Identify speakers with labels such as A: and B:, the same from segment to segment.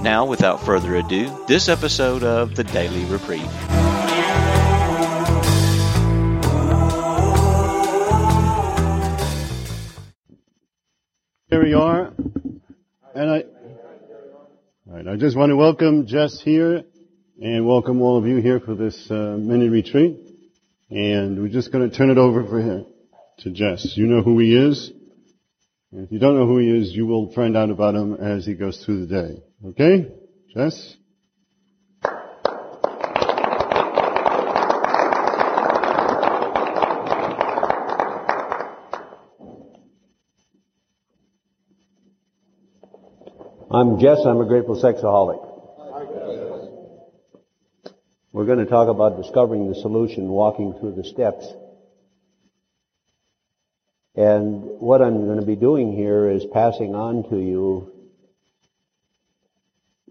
A: Now, without further ado, this episode of the Daily Reprieve.
B: Here we are, and I, I just want to welcome Jess here, and welcome all of you here for this uh, mini retreat. And we're just going to turn it over for him to Jess. You know who he is, and if you don't know who he is, you will find out about him as he goes through the day. Okay, Jess.
C: I'm Jess. I'm a grateful sexaholic. We're going to talk about discovering the solution, walking through the steps. And what I'm going to be doing here is passing on to you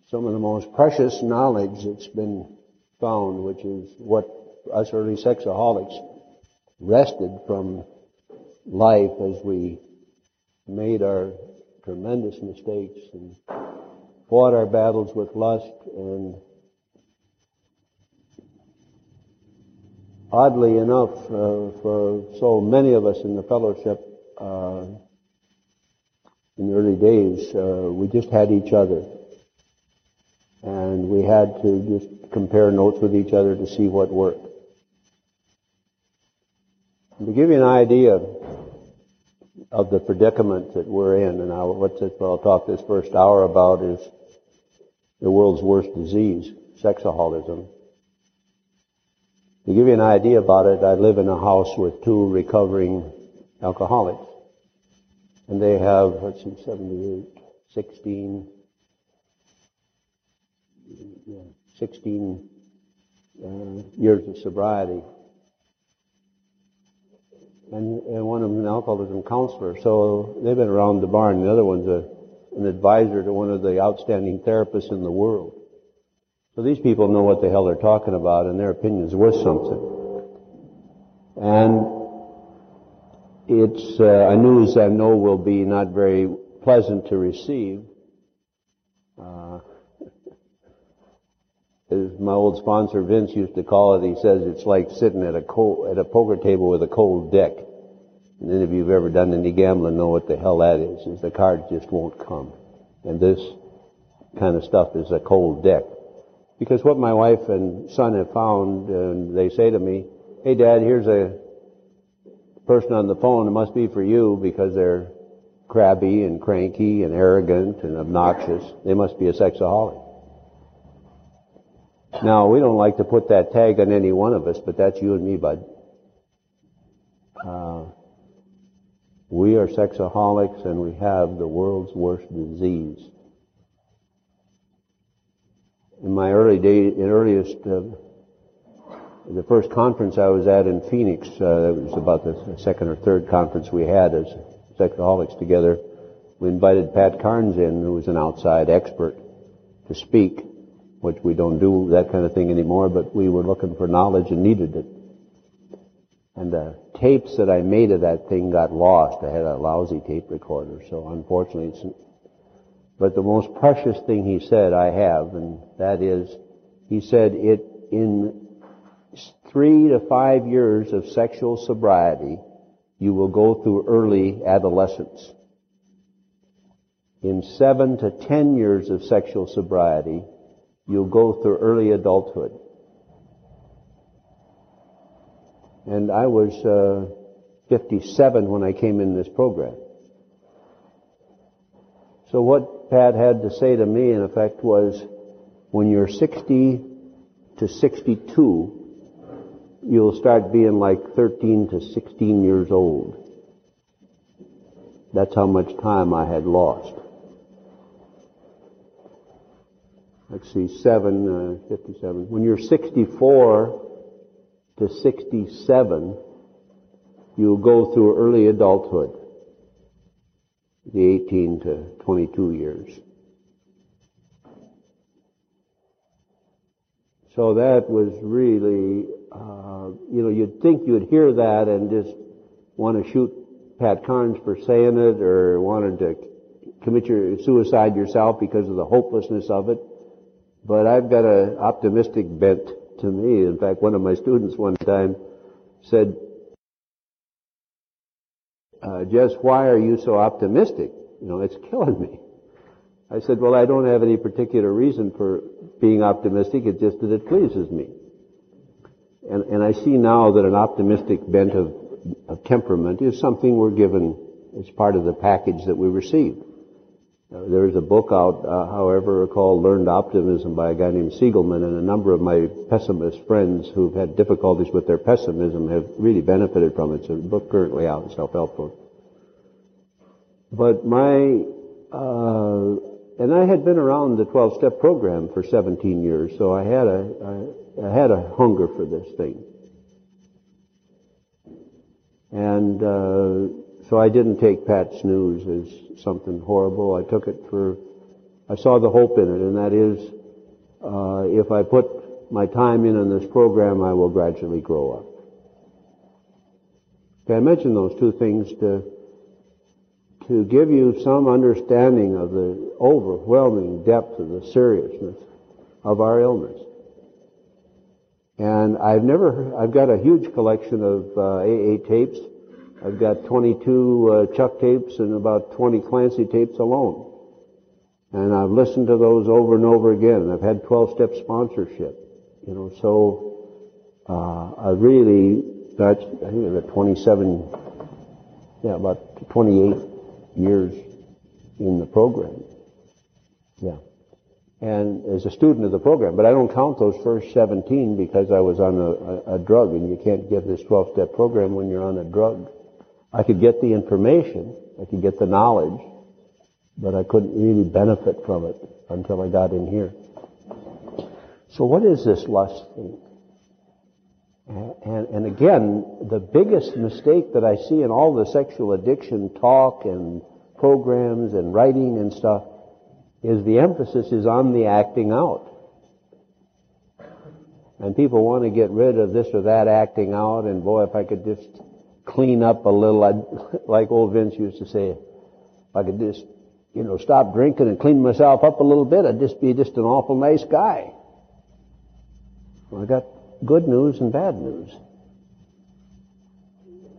C: some of the most precious knowledge that's been found, which is what us early sexaholics wrested from life as we made our tremendous mistakes and fought our battles with lust and oddly enough, uh, for so many of us in the fellowship, uh, in the early days, uh, we just had each other. And we had to just compare notes with each other to see what worked. And to give you an idea of the predicament that we're in, and I'll, what I'll talk this first hour about is the world's worst disease, sexaholism. To give you an idea about it, I live in a house with two recovering alcoholics. And they have, let's see, 78, 16, 16 uh, years of sobriety. And, and one of them an alcoholism counselor. So they've been around the barn. The other one's a, an advisor to one of the outstanding therapists in the world. So these people know what the hell they're talking about and their opinion's worth something. And it's uh, a news I know will be not very pleasant to receive. As my old sponsor Vince used to call it, he says it's like sitting at a cold, at a poker table with a cold deck. And any of you who've ever done any gambling know what the hell that is, is the cards just won't come. And this kind of stuff is a cold deck. Because what my wife and son have found, and they say to me, hey dad, here's a person on the phone, it must be for you because they're crabby and cranky and arrogant and obnoxious. They must be a sexaholic. Now, we don't like to put that tag on any one of us, but that's you and me, bud. Uh, we are sexaholics and we have the world's worst disease. In my early day, in earliest, uh, the first conference I was at in Phoenix, uh, it was about the second or third conference we had as sexaholics together. We invited Pat Carnes in, who was an outside expert, to speak which we don't do that kind of thing anymore, but we were looking for knowledge and needed it. And the tapes that I made of that thing got lost. I had a lousy tape recorder, so unfortunately it's, but the most precious thing he said I have, and that is, he said it in three to five years of sexual sobriety, you will go through early adolescence. In seven to ten years of sexual sobriety, you'll go through early adulthood. And I was uh, 57 when I came in this program. So what Pat had to say to me, in effect, was when you're 60 to 62, you'll start being like 13 to 16 years old. That's how much time I had lost. I let's see, 7, uh, 57. When you're 64 to 67, you'll go through early adulthood, the 18 to 22 years. So that was really, uh, you know, you'd think you'd hear that and just want to shoot Pat Carnes for saying it or wanted to commit your suicide yourself because of the hopelessness of it. But I've got an optimistic bent to me. In fact, one of my students one time said, uh, Jess, why are you so optimistic? You know, it's killing me. I said, well, I don't have any particular reason for being optimistic. It's just that it pleases me. And, and I see now that an optimistic bent of, of temperament is something we're given as part of the package that we receive. Uh, there is a book out, uh, however, called Learned Optimism by a guy named Seligman, and a number of my pessimist friends who've had difficulties with their pessimism have really benefited from it. It's a book currently out in self-help book. But my, uh, and I had been around the 12-step program for 17 years, so I had a, I, I had a hunger for this thing. And, uh, so I didn't take Pat's news as something horrible. I took it for, I saw the hope in it, and that is, uh, if I put my time in on this program, I will gradually grow up. Okay, I mentioned those two things to, to give you some understanding of the overwhelming depth of the seriousness of our illness. And I've never, I've got a huge collection of uh, AA tapes I've got 22 uh, Chuck tapes and about 20 Clancy tapes alone. And I've listened to those over and over again. I've had 12-step sponsorship. You know, so uh, I really got, I think about 27, yeah, about 28 years in the program. Yeah. And as a student of the program, but I don't count those first 17 because I was on a, a, a drug, and you can't get this 12-step program when you're on a drug. I could get the information, I could get the knowledge, but I couldn't really benefit from it until I got in here. So what is this lust thing? And, and, again, the biggest mistake that I see in all the sexual addiction talk and programs and writing and stuff is the emphasis is on the acting out. And people want to get rid of this or that acting out, and boy, if I could just clean up a little. I'd, like old Vince used to say, if I could just, you know, stop drinking and clean myself up a little bit, I'd just be just an awful nice guy. Well, I got good news and bad news.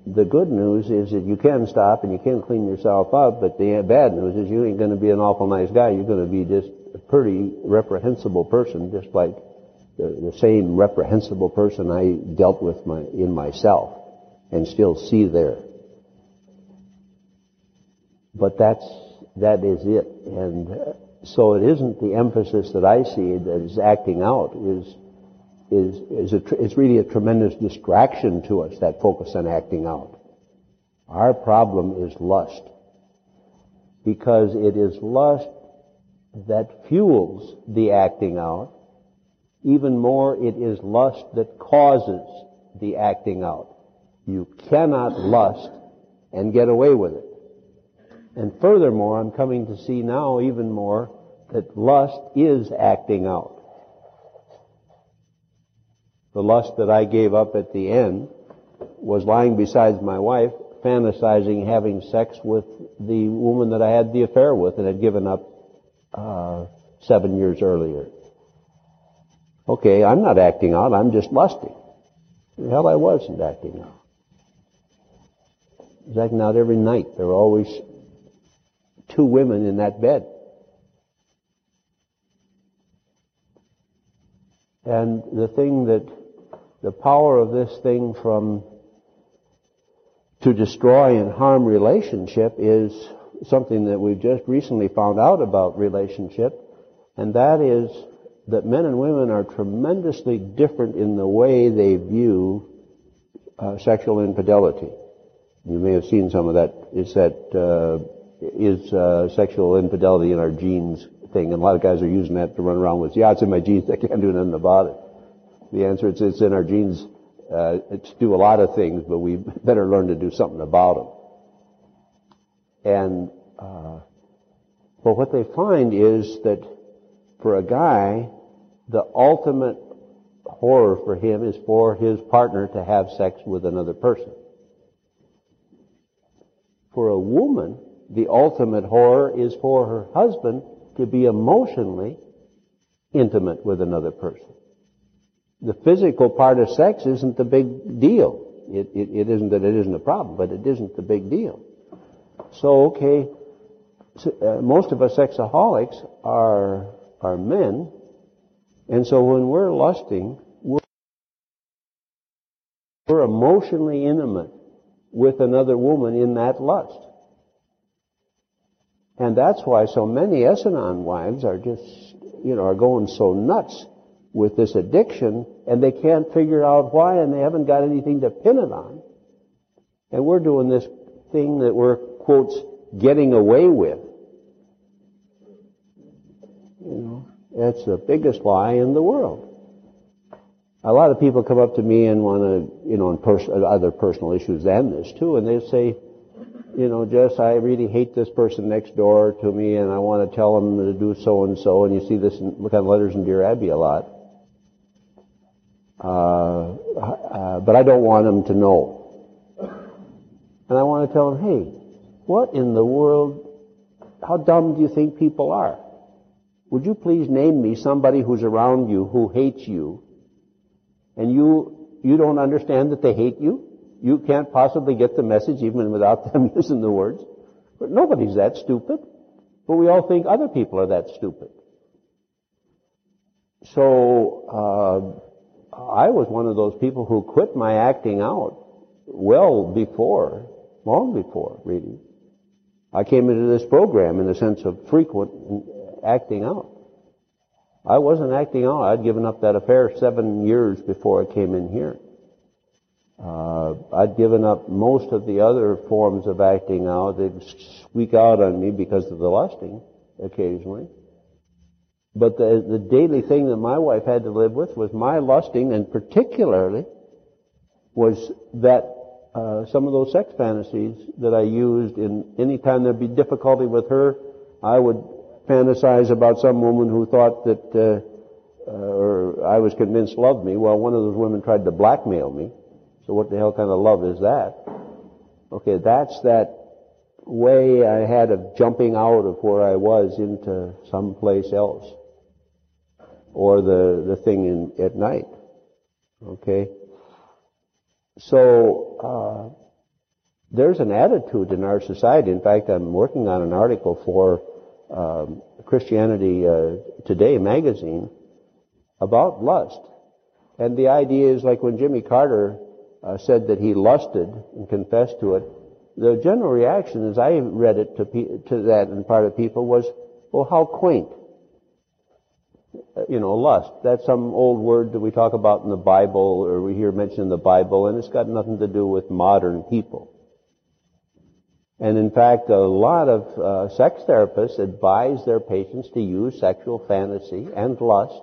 C: The good news is that you can stop and you can clean yourself up, but the bad news is you ain't going to be an awful nice guy. You're going to be just a pretty reprehensible person, just like the, the same reprehensible person I dealt with my, in myself and still see there. But that's, that is it. And uh, so it isn't the emphasis that I see that is acting out is, is, is a, it's really a tremendous distraction to us, that focus on acting out. Our problem is lust. Because it is lust that fuels the acting out. Even more, it is lust that causes the acting out. You cannot lust and get away with it. And furthermore, I'm coming to see now even more that lust is acting out. The lust that I gave up at the end was lying beside my wife, fantasizing having sex with the woman that I had the affair with and had given up uh, seven years earlier. Okay, I'm not acting out, I'm just lusting. Hell I wasn't acting out was acting out every night. There are always two women in that bed. And the thing that, the power of this thing from, to destroy and harm relationship is something that we've just recently found out about relationship, and that is that men and women are tremendously different in the way they view uh, sexual infidelity. You may have seen some of that. Is that uh, is uh, sexual infidelity in our genes thing, and a lot of guys are using that to run around with, yeah, it's in my genes, I can't do nothing about it. The answer is it's in our genes uh, to do a lot of things, but we better learn to do something about them. And uh, but what they find is that for a guy, the ultimate horror for him is for his partner to have sex with another person. For a woman, the ultimate horror is for her husband to be emotionally intimate with another person. The physical part of sex isn't the big deal. It, it, it isn't that it isn't a problem, but it isn't the big deal. So, okay, so, uh, most of us sexaholics are, are men, and so when we're lusting, we're, we're emotionally intimate with another woman in that lust. And that's why so many S-Anon wives are just, you know, are going so nuts with this addiction and they can't figure out why and they haven't got anything to pin it on. And we're doing this thing that we're, quotes, getting away with. You know, that's the biggest lie in the world. A lot of people come up to me and want to, you know, on pers- other personal issues than this too, and they say, you know, Jess, I really hate this person next door to me, and I want to tell them to do so and so. And you see this, in, look at letters in Dear Abby a lot. Uh, uh, but I don't want them to know. And I want to tell them, hey, what in the world? How dumb do you think people are? Would you please name me somebody who's around you who hates you, and you you don't understand that they hate you? You can't possibly get the message even without them using the words. But nobody's that stupid. But we all think other people are that stupid. So, uh, I was one of those people who quit my acting out well before, long before, really. I came into this program in the sense of frequent acting out. I wasn't acting out. I'd given up that affair seven years before I came in here. Uh, I'd given up most of the other forms of acting out. They'd squeak out on me because of the lusting occasionally. But the, the daily thing that my wife had to live with was my lusting, and particularly was that uh, some of those sex fantasies that I used in any time there'd be difficulty with her, I would fantasize about some woman who thought that, uh, uh, or I was convinced loved me. Well, one of those women tried to blackmail me. So what the hell kind of love is that? Okay, that's that way I had of jumping out of where I was into some place else. Or the, the thing in, at night. Okay? So, uh, there's an attitude in our society. In fact, I'm working on an article for um, Christianity uh, Today magazine about lust. And the idea is like when Jimmy Carter uh, said that he lusted and confessed to it, the general reaction, as I read it to, to that and part of people, was, well, how quaint. Uh, you know, lust. That's some old word that we talk about in the Bible, or we hear mentioned in the Bible, and it's got nothing to do with modern people. And in fact, a lot of uh, sex therapists advise their patients to use sexual fantasy and lust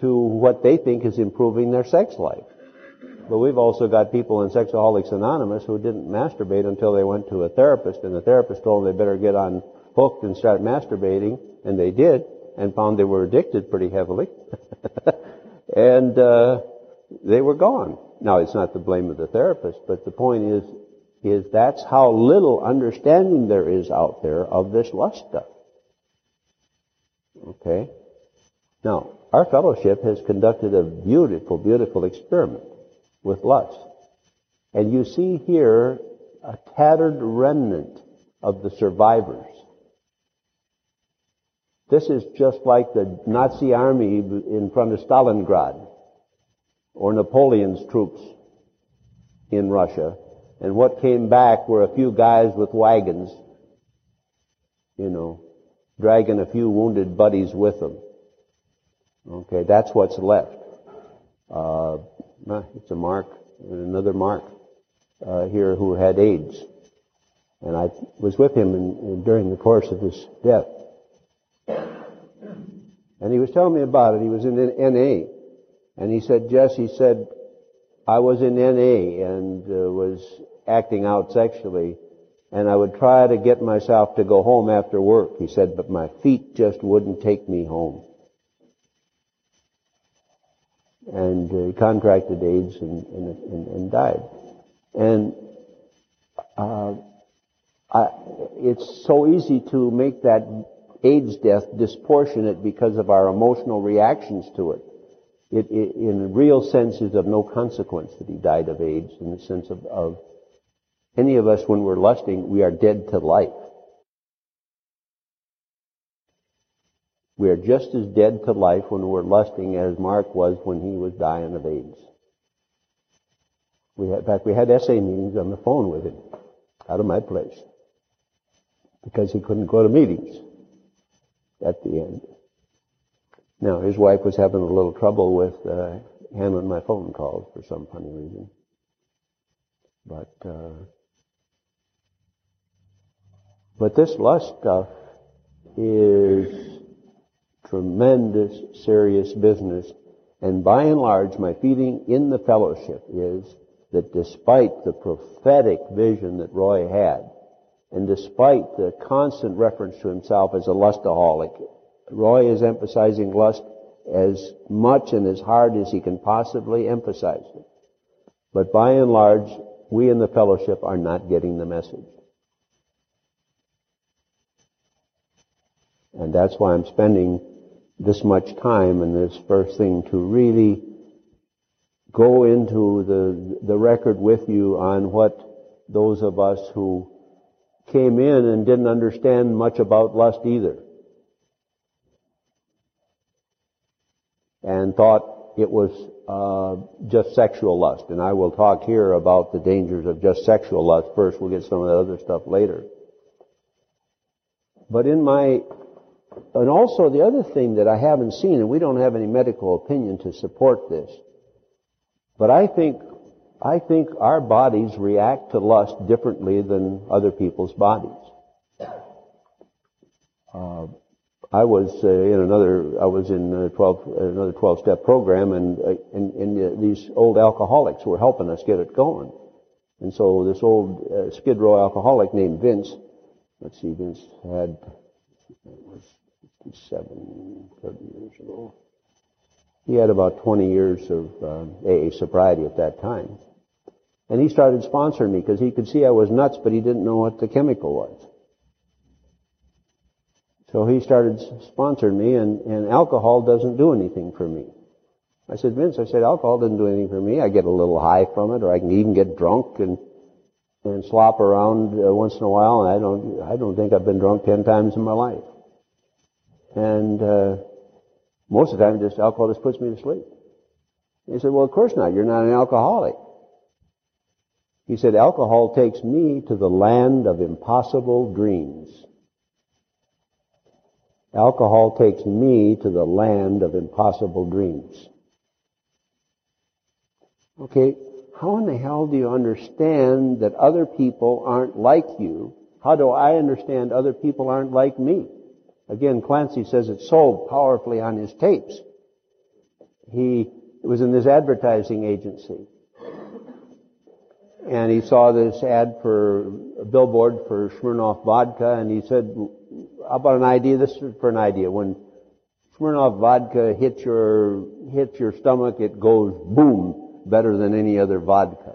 C: to what they think is improving their sex life. But we've also got people in Sexaholics Anonymous who didn't masturbate until they went to a therapist, and the therapist told them they better get on hooked and start masturbating, and they did, and found they were addicted pretty heavily. and uh, they were gone. Now, it's not the blame of the therapist, but the point is, is that's how little understanding there is out there of this lust stuff. Okay? Now, our fellowship has conducted a beautiful, beautiful experiment with lust. And you see here a tattered remnant of the survivors. This is just like the Nazi army in front of Stalingrad or Napoleon's troops in Russia. And what came back were a few guys with wagons, you know, dragging a few wounded buddies with them. Okay, that's what's left. Uh, it's a Mark, another Mark uh, here who had AIDS, and I was with him in, in, during the course of his death. And he was telling me about it. He was in NA. And he said, Jess, he said, I was in NA and uh, was acting out sexually. And I would try to get myself to go home after work. He said, but my feet just wouldn't take me home. And uh, he contracted AIDS and, and, and, and died. And uh, I, it's so easy to make that AIDS death disproportionate because of our emotional reactions to it. It, it in real sense, is of no consequence that he died of AIDS in the sense of, of any of us when we're lusting, we are dead to life. We are just as dead to life when we're lusting as Mark was when he was dying of AIDS. Had, in fact, we had SA meetings on the phone with him, out of my place, because he couldn't go to meetings at the end. Now, his wife was having a little trouble with uh, handling my phone calls for some funny reason. But, uh, but this lust stuff is tremendous, serious business. And by and large, my feeling in the fellowship is that despite the prophetic vision that Roy had, and despite the constant reference to himself as a lustaholic, Roy is emphasizing lust as much and as hard as he can possibly emphasize it. But by and large, we in the fellowship are not getting the message. And that's why I'm spending this much time in this first thing to really go into the, the record with you on what those of us who came in and didn't understand much about lust either. And thought it was uh, just sexual lust. And I will talk here about the dangers of just sexual lust first. We'll get some of the other stuff later. But in my and also the other thing that I haven't seen, and we don't have any medical opinion to support this, but I think, I think our bodies react to lust differently than other people's bodies. Uh, I was uh, in another, I was in a 12, another 12 step program and, uh, and, and these old alcoholics were helping us get it going. And so this old uh, Skid Row alcoholic named Vince, let's see, Vince had, was 57, 30 years ago. He had about 20 years of uh, AA sobriety at that time. And he started sponsoring me because he could see I was nuts, but he didn't know what the chemical was. So he started sponsoring me, and, and alcohol doesn't do anything for me. I said, Vince, I said, alcohol doesn't do anything for me. I get a little high from it, or I can even get drunk and and slop around uh, once in a while. And I don't, I don't think I've been drunk ten times in my life. And uh, most of the time, just alcohol just puts me to sleep. He said, well, of course not. You're not an alcoholic. He said, alcohol takes me to the land of impossible dreams. Alcohol takes me to the land of impossible dreams. Okay, how in the hell do you understand that other people aren't like you? How do I understand other people aren't like me? Again, Clancy says it sold powerfully on his tapes. He was in this advertising agency. And he saw this ad for a billboard for Smirnoff vodka and he said, about an idea? This is for an idea. When Smirnoff vodka hits your, hits your stomach, it goes boom better than any other vodka.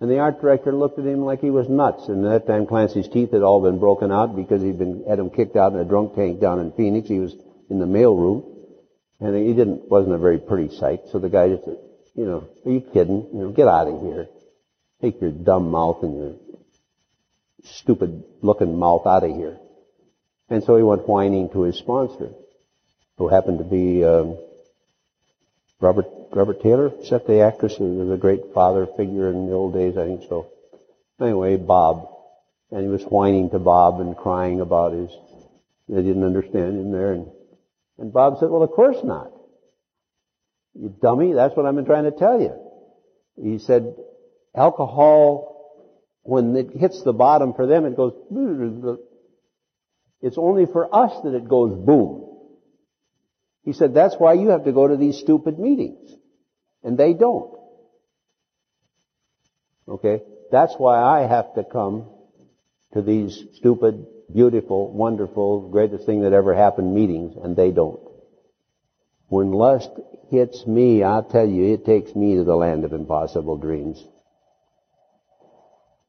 C: And the art director looked at him like he was nuts. And at that time, Clancy's teeth had all been broken out because he'd been had him kicked out in a drunk tank down in Phoenix. He was in the mail room, and he didn't wasn't a very pretty sight. So the guy just said, "You know, are you kidding? You know, get out of here. Take your dumb mouth and your stupid-looking mouth out of here." And so he went whining to his sponsor, who happened to be um, Robert Robert Taylor, that the actress who was a great father figure in the old days? I think so. Anyway, Bob. And he was whining to Bob and crying about his, they didn't understand him there. And, and Bob said, well, of course not. You dummy, that's what I've been trying to tell you. He said, alcohol, when it hits the bottom for them, it goes, it's only for us that it goes boom. He said, that's why you have to go to these stupid meetings. And they don't. Okay? That's why I have to come to these stupid, beautiful, wonderful, greatest thing that ever happened meetings, and they don't. When lust hits me, I'll tell you, it takes me to the land of impossible dreams.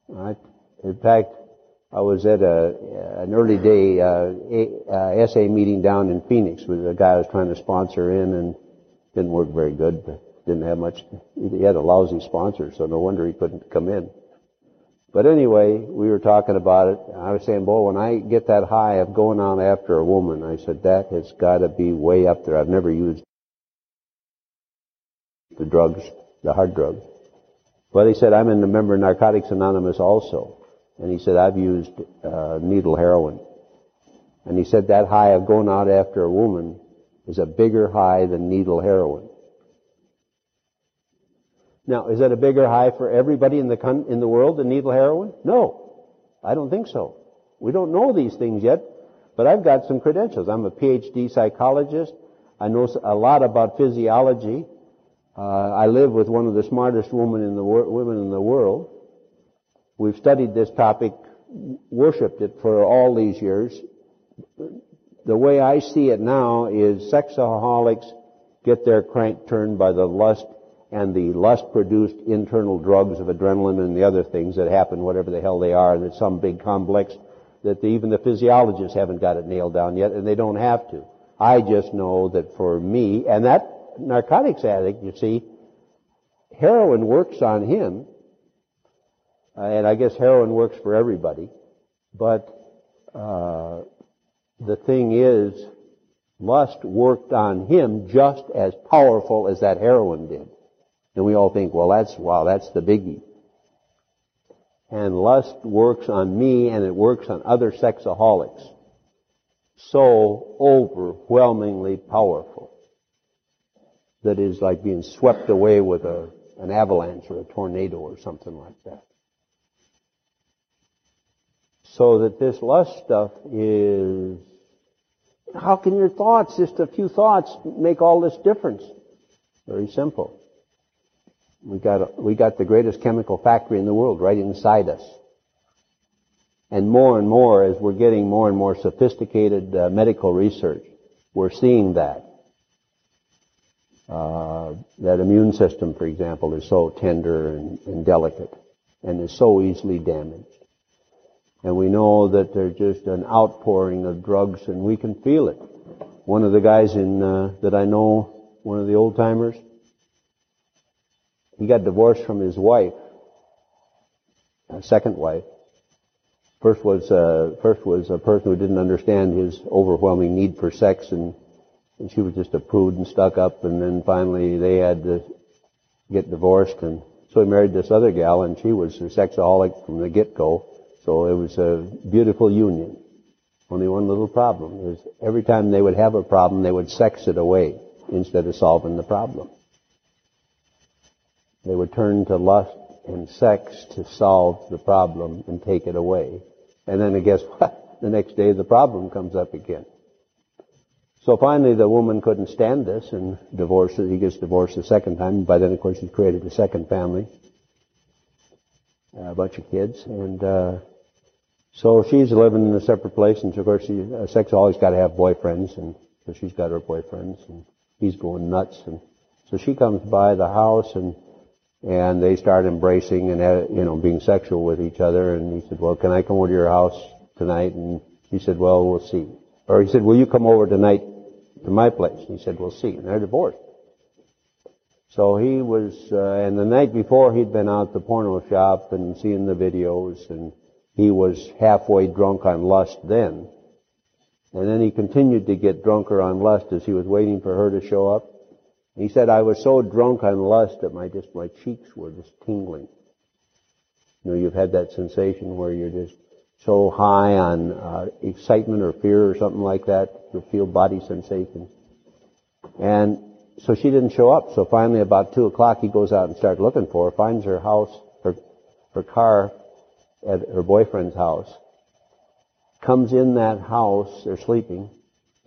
C: Right? In fact, I was at a, an early day uh, a, uh, SA meeting down in Phoenix with a guy I was trying to sponsor in and didn't work very good. Didn't have much. He had a lousy sponsor, so no wonder he couldn't come in. But anyway, we were talking about it. I was saying, boy, when I get that high of going on after a woman, I said, that has got to be way up there. I've never used the drugs, the hard drugs. But he said, I'm in the member of Narcotics Anonymous also. And he said, I've used uh, needle heroin. And he said that high of going out after a woman is a bigger high than needle heroin. Now, is that a bigger high for everybody in the con- in the world than needle heroin? No, I don't think so. We don't know these things yet, but I've got some credentials. I'm a PhD psychologist. I know a lot about physiology. Uh, I live with one of the smartest women in the wor- women in the world. We've studied this topic, worshipped it for all these years. The way I see it now is sexaholics get their crank turned by the lust and the lust-produced internal drugs of adrenaline and the other things that happen, whatever the hell they are, that's some big complex that the, even the physiologists haven't got it nailed down yet, and they don't have to. I just know that for me, and that narcotics addict, you see, heroin works on him and I guess heroin works for everybody. But uh, the thing is, lust worked on him just as powerful as that heroin did. And we all think, well, that's wow, that's the biggie. And lust works on me, and it works on other sexaholics. So overwhelmingly powerful that is like being swept away with a, an avalanche or a tornado or something like that. So that this lust stuff is, how can your thoughts, just a few thoughts, make all this difference? Very simple. We got, a, we got the greatest chemical factory in the world right inside us. And more and more, as we're getting more and more sophisticated uh, medical research, we're seeing that. Uh, that immune system, for example, is so tender and, and delicate and is so easily damaged. And we know that there's just an outpouring of drugs and we can feel it. One of the guys in, uh, that I know, one of the old timers, he got divorced from his wife, a second wife. First was, uh, first was a person who didn't understand his overwhelming need for sex and, and she was just a prude and stuck up and then finally they had to get divorced and so he married this other gal and she was a sexaholic from the get-go so it was a beautiful union. Only one little problem is every time they would have a problem, they would sex it away instead of solving the problem. They would turn to lust and sex to solve the problem and take it away. And then guess what? The next day the problem comes up again. So finally the woman couldn't stand this and divorces. He gets divorced a second time. By then, of course, he's created a second family, a bunch of kids, and uh, so she's living in a separate place, and of course, she, uh, sex always got to have boyfriends, and so she's got her boyfriends, and he's going nuts, and so she comes by the house, and and they start embracing and you know being sexual with each other, and he said, "Well, can I come over to your house tonight?" And he said, "Well, we'll see." Or he said, "Will you come over tonight to my place?" And he said, "We'll see." And they're divorced. So he was, uh, and the night before he'd been out the porno shop and seeing the videos and he was halfway drunk on lust then. And then he continued to get drunker on lust as he was waiting for her to show up. He said, I was so drunk on lust that my just my cheeks were just tingling. You know, you've had that sensation where you're just so high on uh, excitement or fear or something like that. You feel body sensations. And so she didn't show up. So finally, about two o'clock, he goes out and starts looking for her. Finds her house, her her car at her boyfriend's house, comes in that house, they're sleeping,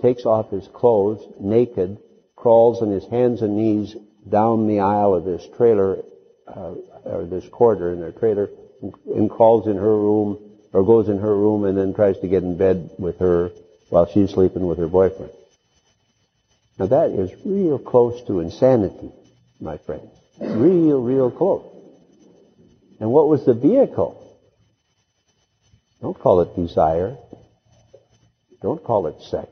C: takes off his clothes, naked, crawls on his hands and knees down the aisle of this trailer, uh, or this corridor in their trailer, and, and crawls in her room, or goes in her room and then tries to get in bed with her while she's sleeping with her boyfriend. Now that is real close to insanity, my friends. Real, real close. And what was the vehicle? Don't call it desire. Don't call it sex.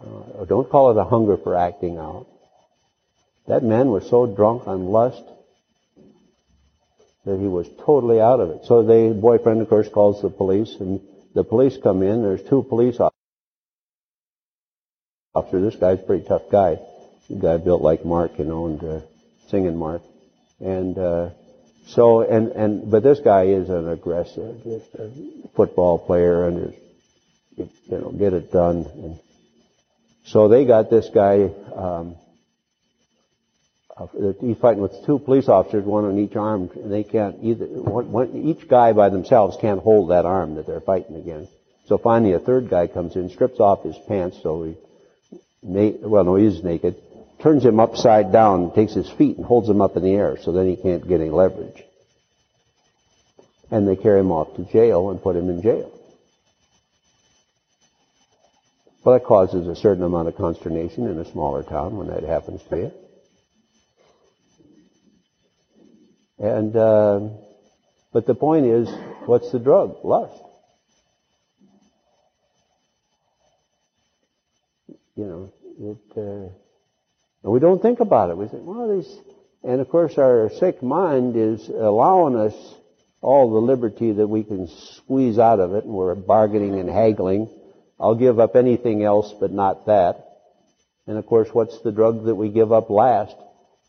C: Uh, don't call it a hunger for acting out. That man was so drunk on lust that he was totally out of it. So the boyfriend, of course, calls the police, and the police come in. There's two police officers. This guy's a pretty tough guy. The guy built like Mark, you know, and uh, singing Mark. And uh, so, and and but this guy is an aggressive, just a football player, and is you know get it done. And so they got this guy. Um, he's fighting with two police officers, one on each arm, and they can't either. One, one, each guy by themselves can't hold that arm that they're fighting against. So finally, a third guy comes in, strips off his pants, so he, well, no, he's naked, turns him upside down, takes his feet and holds him up in the air, so then he can't get any leverage. And they carry him off to jail and put him in jail. Well, that causes a certain amount of consternation in a smaller town when that happens to you. And, uh, but the point is, what's the drug? Lust. You know, it, uh, and we don't think about it. We say, well, these, and of course our sick mind is allowing us all the liberty that we can squeeze out of it, and we're bargaining and haggling. I'll give up anything else but not that. And of course, what's the drug that we give up last?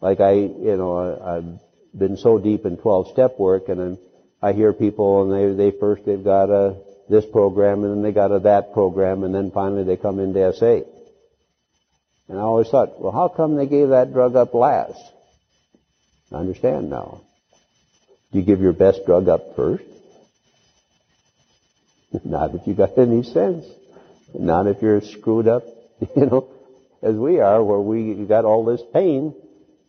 C: Like I, you know, I've been so deep in 12-step work, and I hear people, and they, they first they've got a this program, and then they got a that program, and then finally they come into SA. And I always thought, well, how come they gave that drug up last? I understand now. Do you give your best drug up first? Not if you got any sense. Not if you're screwed up, you know, as we are, where we got all this pain,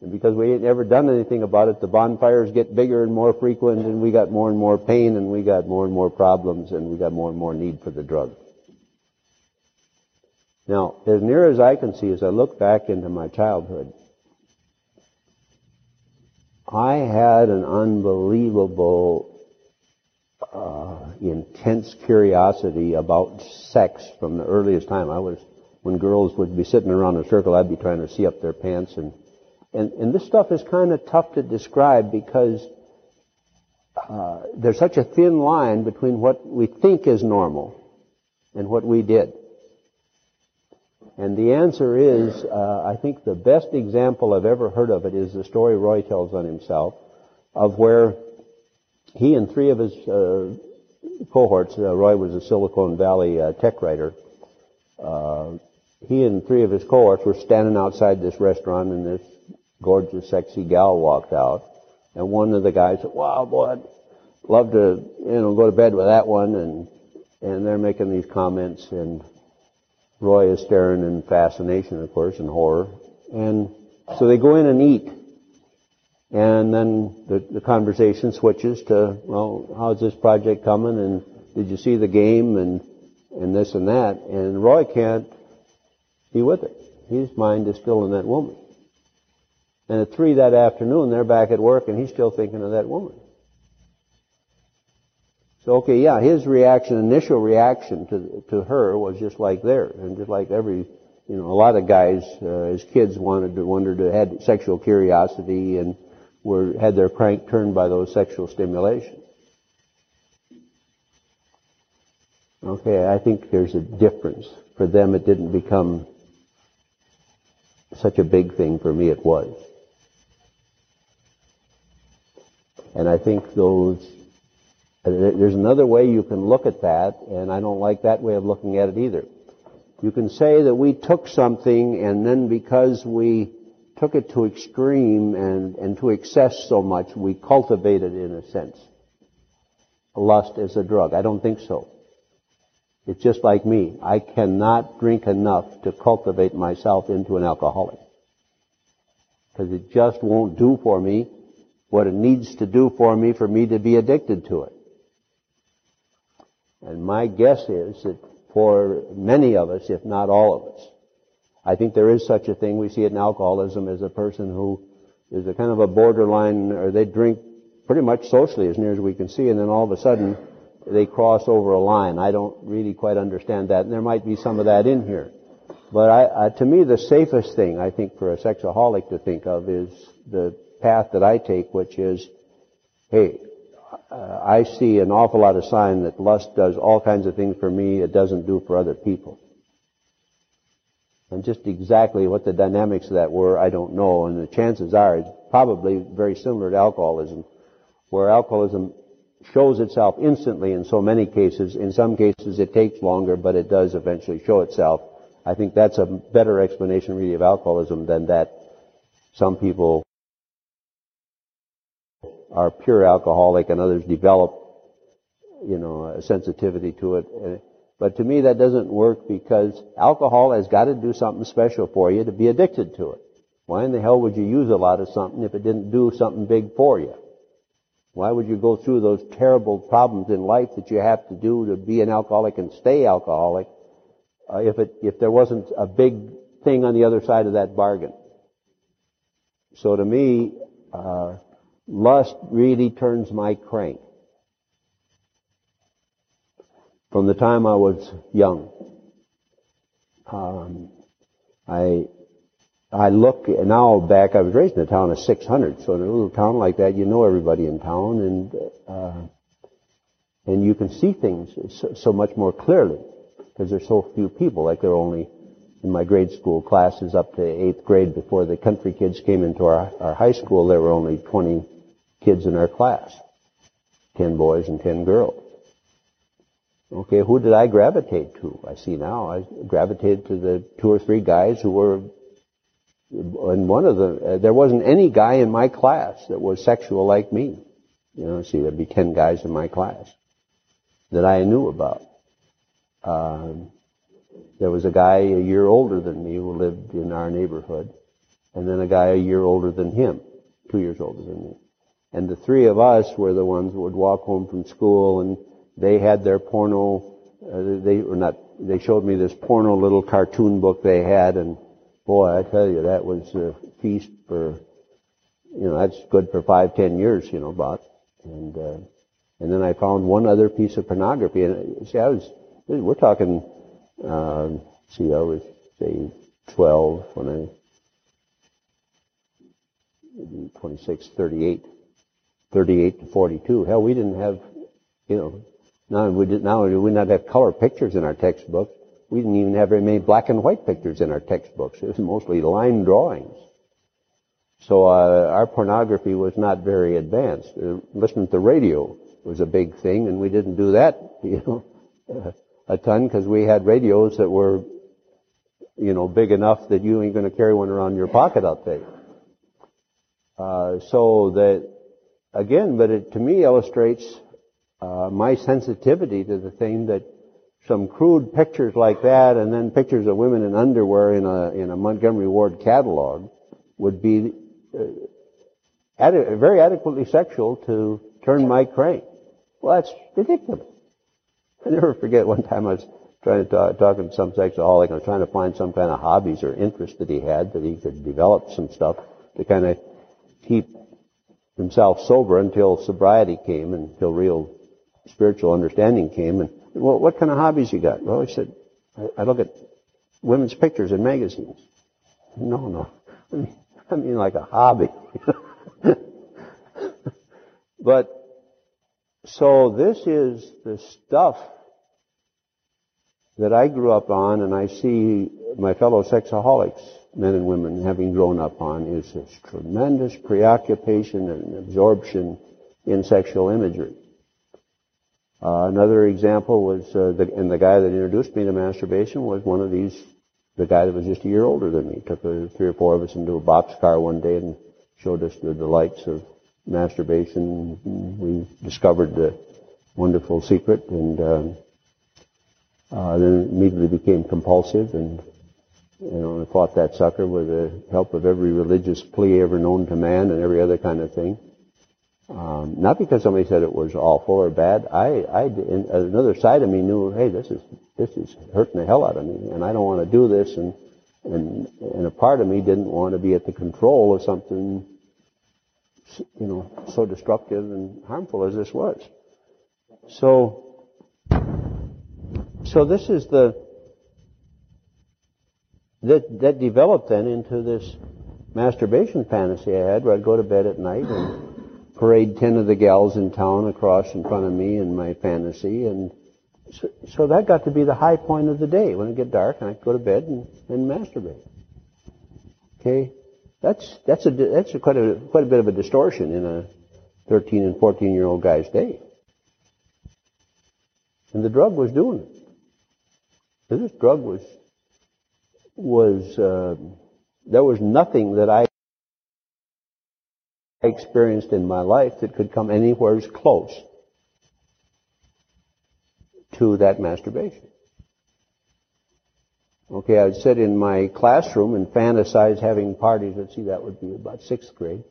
C: and because we ain't never done anything about it, the bonfires get bigger and more frequent, and we got more and more pain, and we got more and more problems, and we got more and more need for the drug. Now, as near as I can see, as I look back into my childhood, I had an unbelievable, uh, intense curiosity about sex from the earliest time. I was, when girls would be sitting around in a circle, I'd be trying to see up their pants and, and, and this stuff is kind of tough to describe because uh, there's such a thin line between what we think is normal and what we did. And the answer is, uh, I think the best example I've ever heard of it is the story Roy tells on himself of where he and three of his uh, cohorts, uh, Roy was a Silicon Valley uh, tech writer, uh, he and three of his cohorts were standing outside this restaurant and this gorgeous, sexy gal walked out. And one of the guys said, wow, boy, I'd love to, you know, go to bed with that one. And, and they're making these comments and Roy is staring in fascination, of course, and horror. And so they go in and eat. And then the, the conversation switches to, well, how's this project coming? And did you see the game? And, and this and that. And Roy can't be with it. His mind is still in that woman. And at three that afternoon, they're back at work and he's still thinking of that woman. So okay, yeah, his reaction, initial reaction to to her was just like theirs, and just like every, you know, a lot of guys uh, as kids wanted to wondered to had sexual curiosity and were had their crank turned by those sexual stimulations. Okay, I think there's a difference. For them, it didn't become such a big thing. For me, it was. And I think those there's another way you can look at that, and I don't like that way of looking at it either. You can say that we took something and then because we took it to extreme and, and to excess so much, we cultivated in a sense. Lust as a drug. I don't think so. It's just like me. I cannot drink enough to cultivate myself into an alcoholic. Because it just won't do for me what it needs to do for me for me to be addicted to it. And my guess is that for many of us, if not all of us, I think there is such a thing. We see it in alcoholism as a person who is a kind of a borderline, or they drink pretty much socially as near as we can see, and then all of a sudden they cross over a line. I don't really quite understand that, and there might be some of that in here. But I, uh, to me, the safest thing I think for a sexaholic to think of is the path that I take, which is, hey, uh, I see an awful lot of sign that lust does all kinds of things for me it doesn't do for other people. And just exactly what the dynamics of that were, I don't know. And the chances are it's probably very similar to alcoholism, where alcoholism shows itself instantly in so many cases. In some cases it takes longer, but it does eventually show itself. I think that's a better explanation really of alcoholism than that some people are pure alcoholic and others develop, you know, a sensitivity to it. But to me that doesn't work because alcohol has got to do something special for you to be addicted to it. Why in the hell would you use a lot of something if it didn't do something big for you? Why would you go through those terrible problems in life that you have to do to be an alcoholic and stay alcoholic uh, if it if there wasn't a big thing on the other side of that bargain? So to me, uh, lust really turns my crank. From the time I was young, um, I I look now back. I was raised in a town of 600, so in a little town like that, you know everybody in town, and uh, and you can see things so, so much more clearly because there's so few people. Like there are only in my grade school classes up to eighth grade before the country kids came into our, our high school, there were only 20 kids in our class. 10 boys and 10 girls. Okay, who did I gravitate to? I see now. I gravitated to the two or three guys who were, and one of the, uh, there wasn't any guy in my class that was sexual like me. You know, see, there'd be 10 guys in my class that I knew about. Um, there was a guy a year older than me who lived in our neighborhood, and then a guy a year older than him, two years older than me. And the three of us were the ones who would walk home from school and they had their porno, uh, they were not, they showed me this porno little cartoon book they had and boy, I tell you, that was a feast for, you know, that's good for five, ten years, you know, about. And, uh, and then I found one other piece of pornography and see, I was, we're talking, uh, see, I was, say, 12 when I, 26, 38, 38 to 42. Hell, we didn't have, you know, now we did, now we would not have color pictures in our textbooks. We didn't even have very many black and white pictures in our textbooks. It was mostly line drawings. So uh, our pornography was not very advanced. Uh, listening to radio was a big thing, and we didn't do that, you know, a ton because we had radios that were, you know, big enough that you ain't going to carry one around your pocket out there. Uh, so that again, but it to me illustrates uh, my sensitivity to the thing that some crude pictures like that and then pictures of women in underwear in a, in a Montgomery Ward catalog would be uh, adi- very adequately sexual to turn my crank. Well, that's ridiculous. I never forget one time I was trying to talk, talking to some sexaholic. I was trying to find some kind of hobbies or interests that he had that he could develop some stuff to kind of keep himself sober until sobriety came until real spiritual understanding came. And well, what kind of hobbies you got? Well, he said, I, I look at women's pictures in magazines. No, no. I mean, I mean like a hobby. but so this is the stuff that I grew up on and I see my fellow sexaholics, men and women, having grown up on is this tremendous preoccupation and absorption in sexual imagery. Uh, another example was, uh, the, and the guy that introduced me to masturbation was one of these, the guy that was just a year older than me. Took a, three or four of us into a boxcar one day and showed us the delights of masturbation. We discovered the wonderful secret, and um, Uh, then immediately became compulsive and, you know, I fought that sucker with the help of every religious plea ever known to man and every other kind of thing. Um, not because somebody said it was awful or bad. I, I, another side of me knew, hey, this is, this is hurting the hell out of me, and I don't want to do this, and, and, and a part of me didn't want to be at the control of something, you know, so destructive and harmful as this was. So, so this is the, that, that developed then into this masturbation fantasy I had where I'd go to bed at night and parade ten of the gals in town across in front of me in my fantasy and so, so that got to be the high point of the day when it get dark and I'd go to bed and, and masturbate. Okay? That's, that's a, that's a quite a, quite a bit of a distortion in a 13 and 14 year old guy's day. And the drug was doing it. This drug was, was, uh, there was nothing that I experienced in my life that could come anywhere as close to that masturbation. Okay, I'd sit in my classroom and fantasize having parties. Let's see, that would be about sixth grade.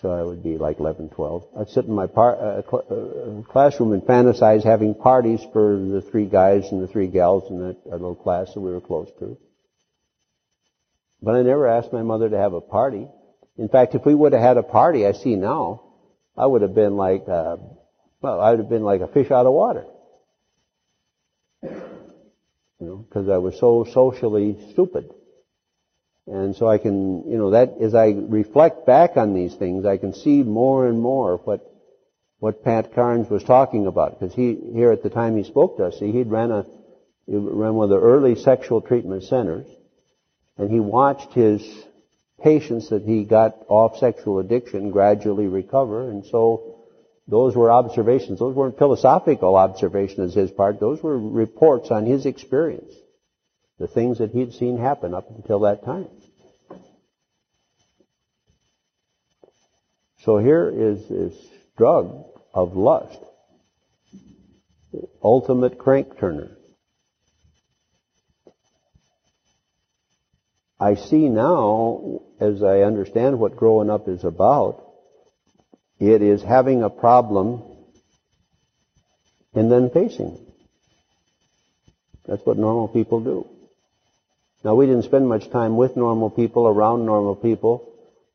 C: So I would be like 11, 12. I'd sit in my par- uh, cl- uh, classroom and fantasize having parties for the three guys and the three gals in that little class that we were close to. But I never asked my mother to have a party. In fact, if we would have had a party, I see now, I would have been like, uh, well, I would have been like a fish out of water. You know, because I was so socially stupid. And so I can, you know, that as I reflect back on these things, I can see more and more what what Pat Carnes was talking about. Because he here at the time he spoke to us, see, he'd ran a he ran one of the early sexual treatment centers, and he watched his patients that he got off sexual addiction gradually recover, and so those were observations. Those weren't philosophical observations as his part. Those were reports on his experience. The things that he'd seen happen up until that time. So here is this drug of lust. Ultimate crank turner. I see now, as I understand what growing up is about, it is having a problem and then facing it. That's what normal people do. Now we didn't spend much time with normal people, around normal people,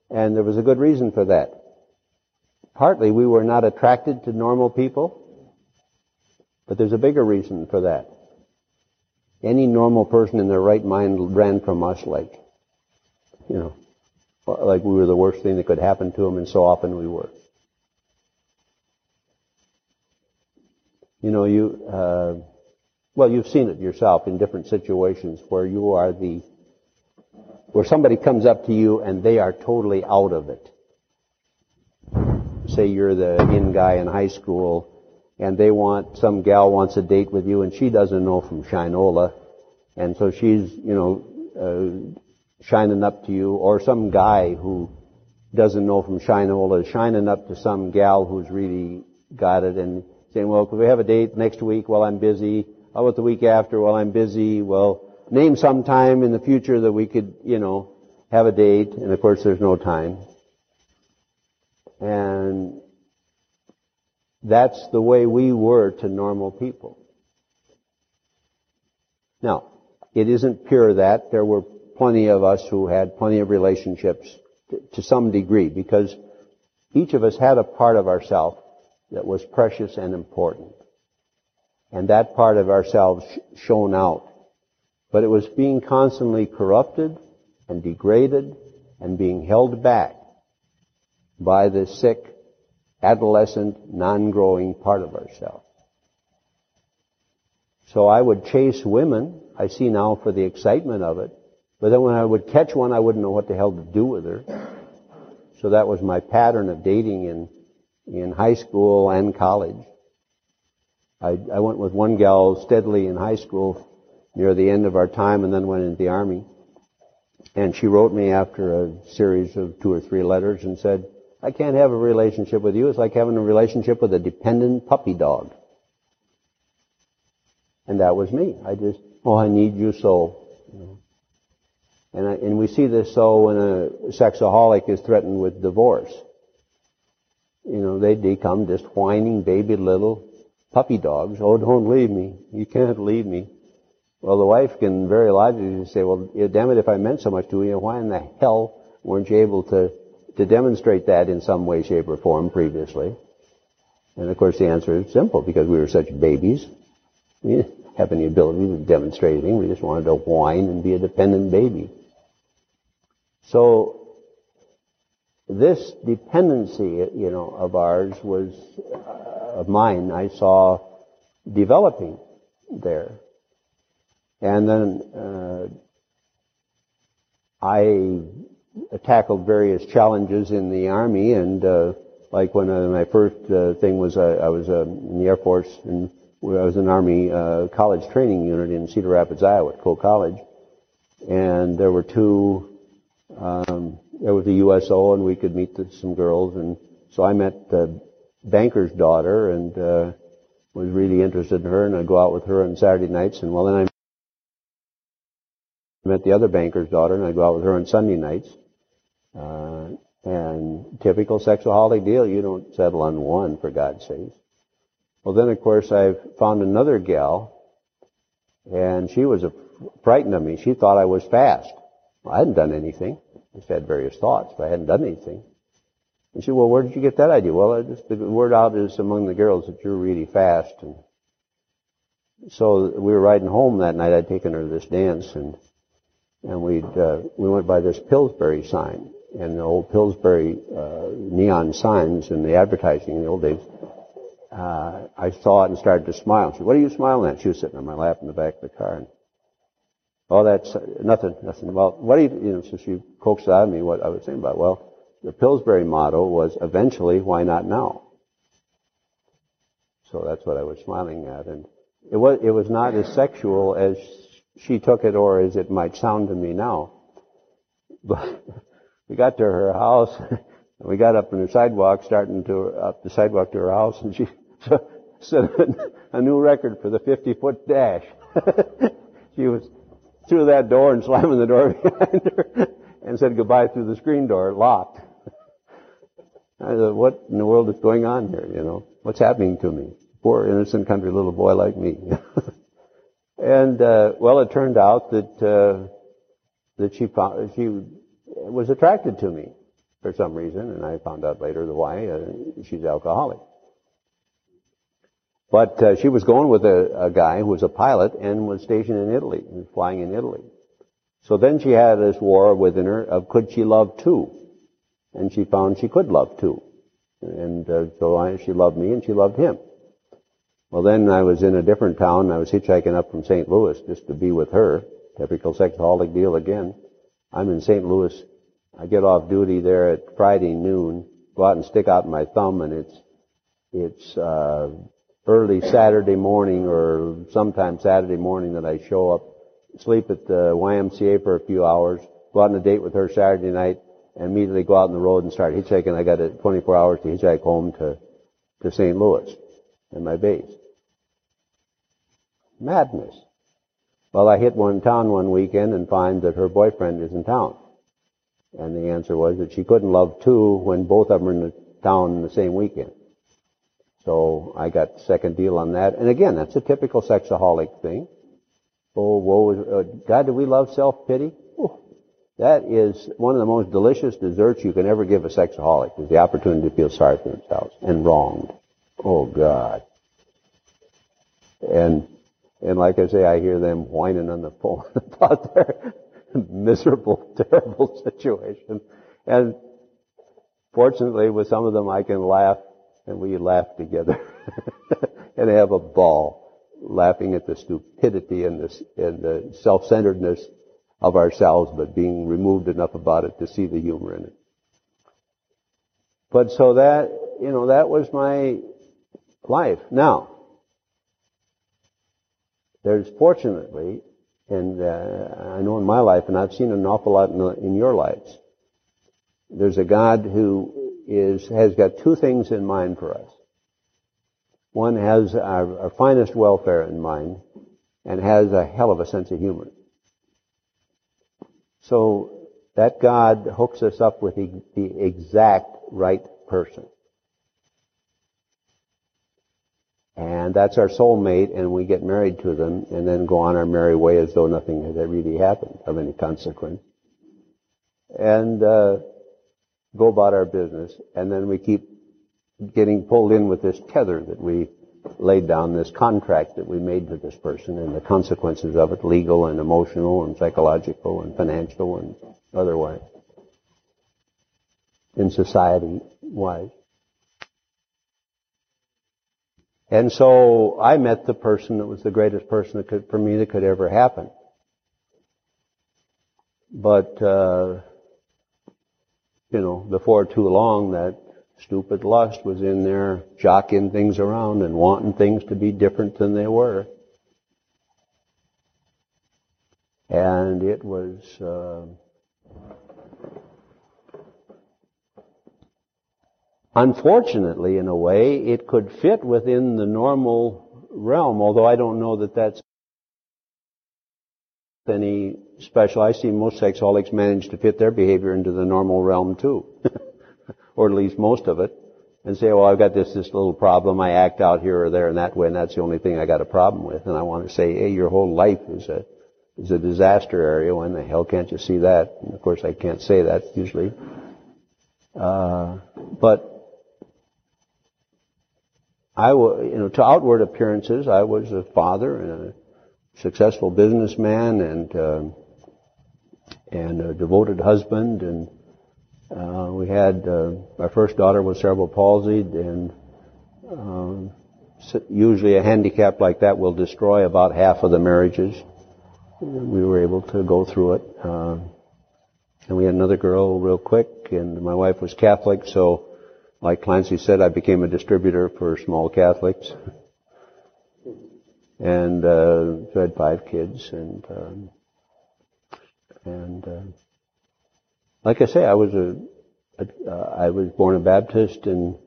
C: and there was a good reason for that. Partly we were not attracted to normal people, but there's a bigger reason for that. Any normal person in their right mind ran from us like, you know, like we were the worst thing that could happen to them, and so often we were. You know, you, uh, well, you've seen it yourself in different situations where you are the, where somebody comes up to you and they are totally out of it. Say you're the in guy in high school and they want, some gal wants a date with you and she doesn't know from Shinola and so she's, you know, uh, shining up to you or some guy who doesn't know from Shinola is shining up to some gal who's really got it and saying, well, could we have a date next week while I'm busy? How about the week after while I'm busy? Well, name some time in the future that we could, you know, have a date. And of course there's no time. And that's the way we were to normal people. Now, it isn't pure that. There were plenty of us who had plenty of relationships to, some degree because each of us had a part of ourselves that was precious and important. And that part of ourselves shone out. But it was being constantly corrupted and degraded and being held back by the sick, adolescent, non-growing part of ourselves. So I would chase women, I see now for the excitement of it, but then when I would catch one, I wouldn't know what the hell to do with her. So that was my pattern of dating in in high school and college. I, I went with one gal steadily in high school near the end of our time and then went into the army. And she wrote me after a series of two or three letters and said, I can't have a relationship with you. It's like having a relationship with a dependent puppy dog. And that was me. I just, oh, I need you so. And, I, and we see this so when a sexaholic is threatened with divorce. You know, they become just whining baby little puppy dogs. Oh, don't leave me. You can't leave me. Well, the wife can very logically say, well, damn it, if I meant so much to you, why in the hell weren't you able to, to demonstrate that in some way, shape, or form previously? And of course the answer is simple, because we were such babies. We didn't have any ability to demonstrate anything. We just wanted to whine and be a dependent baby. So, this dependency, you know, of ours was, uh, of mine, I saw developing there. And then, uh, I tackled various challenges in the army and, uh, like when uh, my first uh, thing was uh, I was uh, in the Air Force and I was in Army uh, college training unit in Cedar Rapids, Iowa, at Coe College, and there were two. Um, there was a USO, and we could meet the, some girls, and so I met the banker's daughter, and uh, was really interested in her, and I'd go out with her on Saturday nights, and well, then I met the other banker's daughter, and I'd go out with her on Sunday nights. Uh, and typical sexaholic deal, you don't settle on one, for God's sake. Well, then, of course, I found another gal, and she was frightened of me. She thought I was fast. I hadn't done anything. Just had various thoughts, but I hadn't done anything. And she said, well, where did you get that idea? Well, just, the word out is among the girls that you're really fast. And so we were riding home that night. I'd taken her to this dance, and and we'd uh, we went by this Pillsbury sign, and the old Pillsbury uh, neon signs in the advertising in the old days, uh, I saw it and started to smile. She said, what are you smiling at? She was sitting on my lap in the back of the car. And, oh, that's uh, nothing, nothing. Well, what do you, you know, so she coaxed out of me what I was saying about, well, the Pillsbury motto was eventually, why not now? So that's what I was smiling at. And it was, it was not as sexual as she took it or as it might sound to me now. But we got to her house, we got up on the sidewalk, starting to up the sidewalk to her house, and she set a new record for the 50 foot dash. she was through that door and slamming the door behind her, and said goodbye through the screen door, locked. I said, what in the world is going on here? You know, what's happening to me? Poor innocent country little boy like me. and uh, well, it turned out that uh, that she found, she was attracted to me for some reason, and I found out later the why. Uh, she's alcoholic. But uh, she was going with a, a, guy who was a pilot and was stationed in Italy, and flying in Italy. So then she had this war within her of could she love two? And she found she could love two. And uh, so I, she loved me and she loved him. Well then I was in a different town, I was hitchhiking up from St. Louis just to be with her. Typical sexaholic deal again. I'm in St. Louis. I get off duty there at Friday noon, go out and stick out my thumb, and it's it's uh, early Saturday morning or sometime Saturday morning that I show up, sleep at the YMCA for a few hours, go out on a date with her Saturday night, and immediately go out on the road and start hitchhiking. I got 24 hours to hitchhike home to to St. Louis and my base. Madness. Well, I hit one town one weekend and find that her boyfriend is in town. And the answer was that she couldn't love two when both of them are in the town the same weekend. So I got second deal on that. And again, that's a typical sexaholic thing. Oh, woe uh, God, do we love self-pity? That is one of the most delicious desserts you can ever give a sexaholic, is the opportunity to feel sorry for themselves and wronged. Oh God. And and like I say, I hear them whining on the phone about their miserable, terrible situation. And fortunately, with some of them, I can laugh, and we laugh together and have a ball, laughing at the stupidity and the, and the self-centeredness of ourselves, but being removed enough about it to see the humor in it. But so that, you know, that was my life. Now, there's fortunately, and uh, I know in my life, and I've seen an awful lot in, the, in your lives, there's a God who is, has got two things in mind for us. One has our, our finest welfare in mind, and has a hell of a sense of humor. So that God hooks us up with the, the exact right person. And that's our soulmate, and we get married to them, and then go on our merry way as though nothing had really happened of any consequence. And uh, go about our business, and then we keep getting pulled in with this tether that we laid down, this contract that we made with this person, and the consequences of it, legal and emotional and psychological and financial and otherwise, in society And so I met the person that was the greatest person that could, for me that could ever happen. But, uh, you know, before too long that stupid lust was in there jocking things around and wanting things to be different than they were. And it was, uh, Unfortunately, in a way, it could fit within the normal realm, although I don't know that that's any special. I see most sexaholics manage to fit their behavior into the normal realm too. or at least most of it. And say, well, I've got this, this little problem. I act out here or there in that way, and that's the only thing I got a problem with. And I want to say, hey, your whole life is a, is a disaster area. When the hell can't you see that? And of course, I can't say that usually. Uh, but I, was, you know, to outward appearances, I was a father and a successful businessman and uh, and a devoted husband, and uh, we had uh, our first daughter was cerebral palsied, and um, usually a handicap like that will destroy about half of the marriages. We were able to go through it, uh, and we had another girl real quick, and my wife was Catholic, so like Clancy said, I became a distributor for small Catholics. And uh, so I had five kids, and um, and uh, like I say, I was a, a uh, I was born a Baptist, and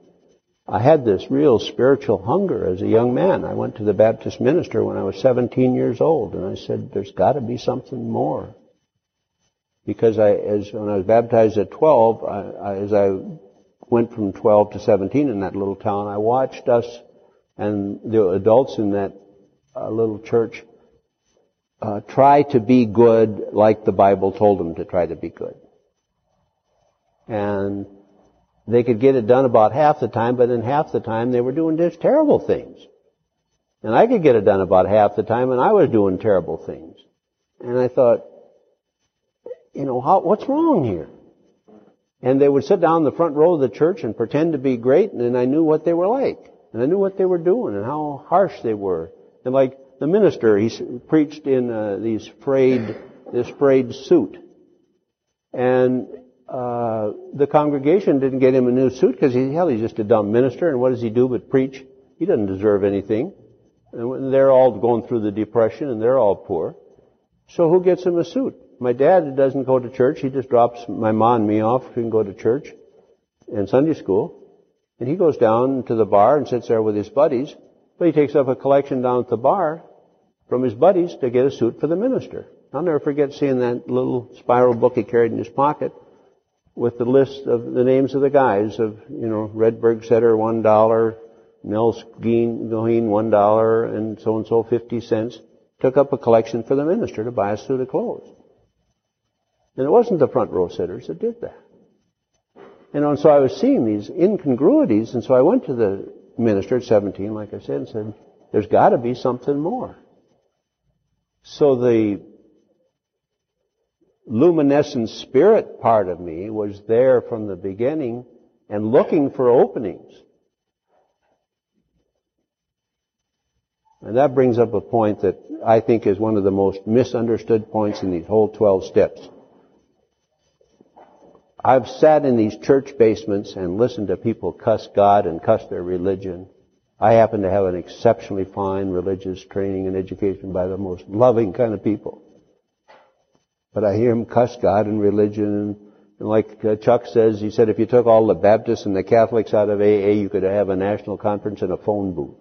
C: I had this real spiritual hunger as a young man. I went to the Baptist minister when I was 17 years old, and I said, "There's got to be something more." Because I, as when I was baptized at 12, I, I, as I went from 12 to 17 in that little town, I watched us and the adults in that uh, little church uh, try to be good like the Bible told them to try to be good. And they could get it done about half the time, but then half the time they were doing just terrible things. And I could get it done about half the time, and I was doing terrible things. And I thought, you know, how, what's wrong here? And they would sit down in the front row of the church and pretend to be great, and I knew what they were like. And I knew what they were doing and how harsh they were. And like the minister, he preached in uh, these frayed, this frayed suit. And uh, the congregation didn't get him a new suit because he, hell, he's just a dumb minister, and what does he do but preach? He doesn't deserve anything. And they're all going through the depression, and they're all poor. So who gets him a suit? My dad doesn't go to church. He just drops my mom and me off and go to church and Sunday school. And he goes down to the bar and sits there with his buddies. But he takes up a collection down at the bar from his buddies to get a suit for the minister. I'll never forget seeing that little spiral book he carried in his pocket with the list of the names of the guys of, you know, Redberg Setter, one dollar, Mills Goheen, one dollar, and so and so, fifty cents. Took up a collection for the minister to buy a suit of clothes. And it wasn't the front row sitters that did that. And so I was seeing these incongruities, and so I went to the minister at 17, like I said, and said, there's got to be something more. So the luminescent spirit part of me was there from the beginning and looking for openings. And that brings up a point that I think is one of the most misunderstood points in these whole 12 steps. I've sat in these church basements and listened to people cuss God and cuss their religion. I happen to have an exceptionally fine religious training and education by the most loving kind of people. But I hear them cuss God and religion. And like uh, Chuck says, he said if you took all the Baptists and the Catholics out of AA, you could have a national conference in a phone booth.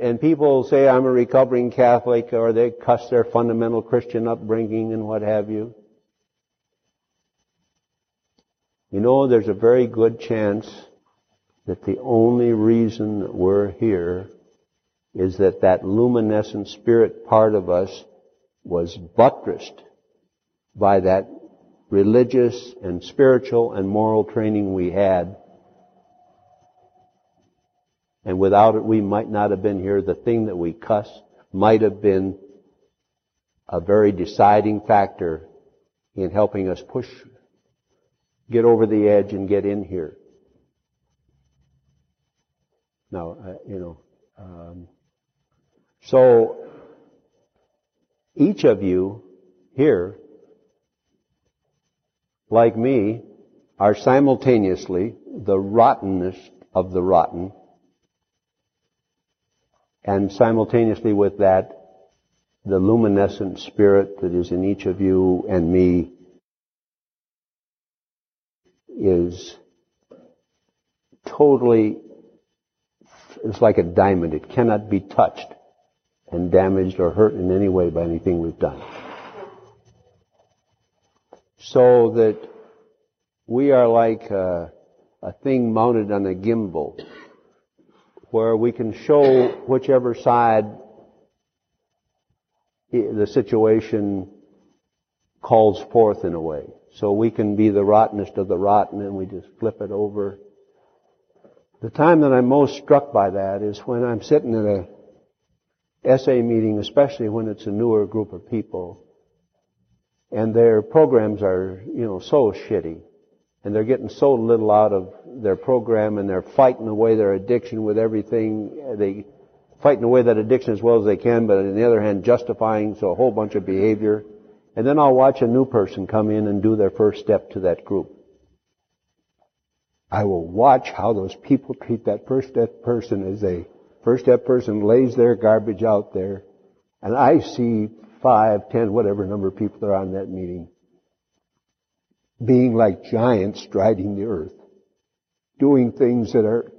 C: And people say I'm a recovering Catholic or they cuss their fundamental Christian upbringing and what have you. You know, there's a very good chance that the only reason that we're here is that that luminescent spirit part of us was buttressed by that religious and spiritual and moral training we had. And without it, we might not have been here. The thing that we cuss might have been a very deciding factor in helping us push, get over the edge and get in here. Now, uh, you know, um, so each of you here, like me, are simultaneously the rottenest of the rotten, and simultaneously with that, the luminescent spirit that is in each of you and me is totally it's like a diamond. It cannot be touched and damaged or hurt in any way by anything we've done. So that we are like a, a thing mounted on a gimbal where we can show whichever side the situation calls forth in a way. So we can be the rottenest of the rotten and we just flip it over the time that I'm most struck by that is when I'm sitting in a SA meeting, especially when it's a newer group of people, and their programs are, you know, so shitty, and they're getting so little out of their program, and they're fighting away their addiction with everything. They fighting away that addiction as well as they can, but on the other hand, justifying so a whole bunch of behavior. And then I'll watch a new person come in and do their first step to that group. I will watch how those people treat that first step person as a first step person lays their garbage out there. And I see five, ten, whatever number of people that are on that meeting being like giants striding the earth, doing things that are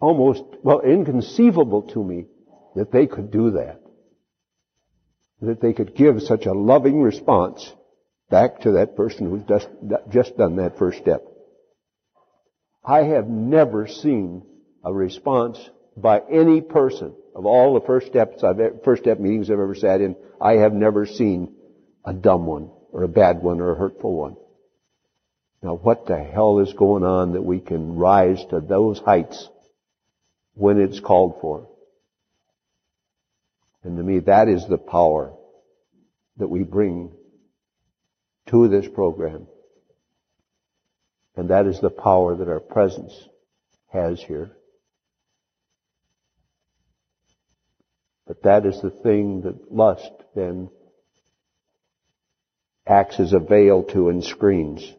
C: almost, well, inconceivable to me that they could do that. That they could give such a loving response back to that person who's just, just done that first step. I have never seen a response by any person of all the first steps I've, first step meetings I've ever sat in. I have never seen a dumb one or a bad one or a hurtful one. Now what the hell is going on that we can rise to those heights when it's called for? And to me, that is the power that we bring to this program. And that is the power that our presence has here. But that is the thing that lust then acts as a veil to and screens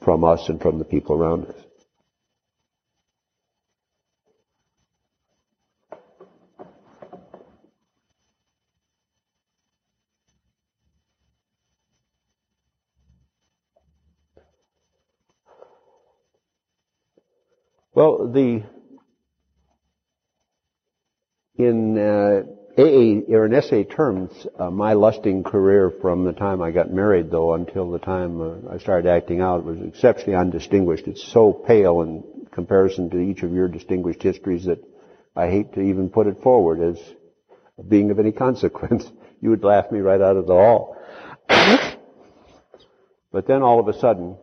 C: from us and from the people around us. Well, the in uh, AA or in SA terms, uh, my lusting career from the time I got married, though, until the time uh, I started acting out, was exceptionally undistinguished. It's so pale in comparison to each of your distinguished histories that I hate to even put it forward as being of any consequence. you would laugh me right out of the hall. but then all of a sudden,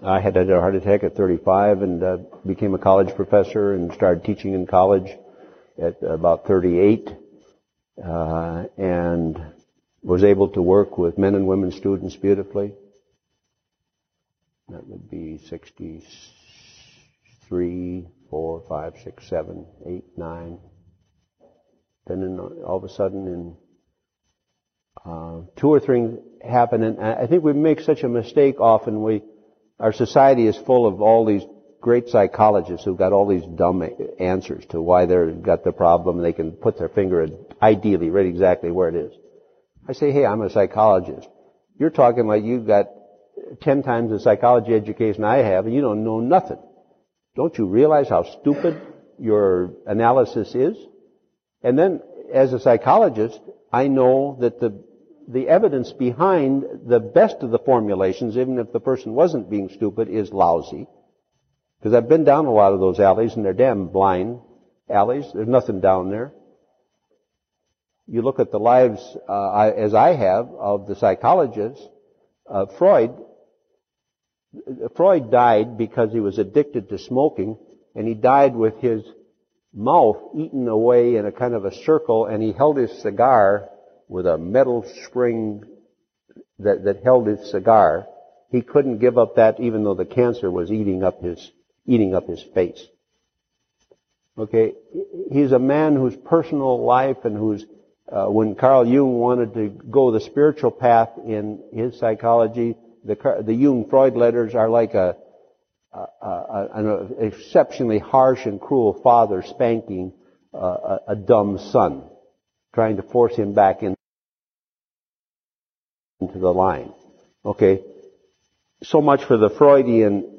C: I had had a heart attack at 35 and uh, became a college professor and started teaching in college at about 38 uh, and was able to work with men and women students beautifully. That would be 63, 4, 5, 6, 7, 8, 9. Then in, all of a sudden in uh, two or three happen and I think we make such a mistake often we our society is full of all these great psychologists who've got all these dumb answers to why they've got the problem. They can put their finger ideally right exactly where it is. I say, hey, I'm a psychologist. You're talking like you've got ten times the psychology education I have and you don't know nothing. Don't you realize how stupid your analysis is. And then, as a psychologist, I know that the, the evidence behind the best of the formulations, even if the person wasn't being stupid, is lousy. Because I've been down a lot of those alleys and they're damn blind alleys. There's nothing down there. You look at the lives, uh, as I have, of the psychologists. Uh, Freud, Freud died because he was addicted to smoking, and he died with his mouth eaten away in a kind of a circle, and he held his cigar with a metal spring that, that held his cigar. He couldn't give up that even though the cancer was eating up his, eating up his face. Okay, he's a man whose personal life and whose, uh, when Carl Jung wanted to go the spiritual path in his psychology, the, the Jung-Freud letters are like a, a, a, an exceptionally harsh and cruel father spanking uh, a, dumb son, trying to force him back in, into the line. Okay, so much for the Freudian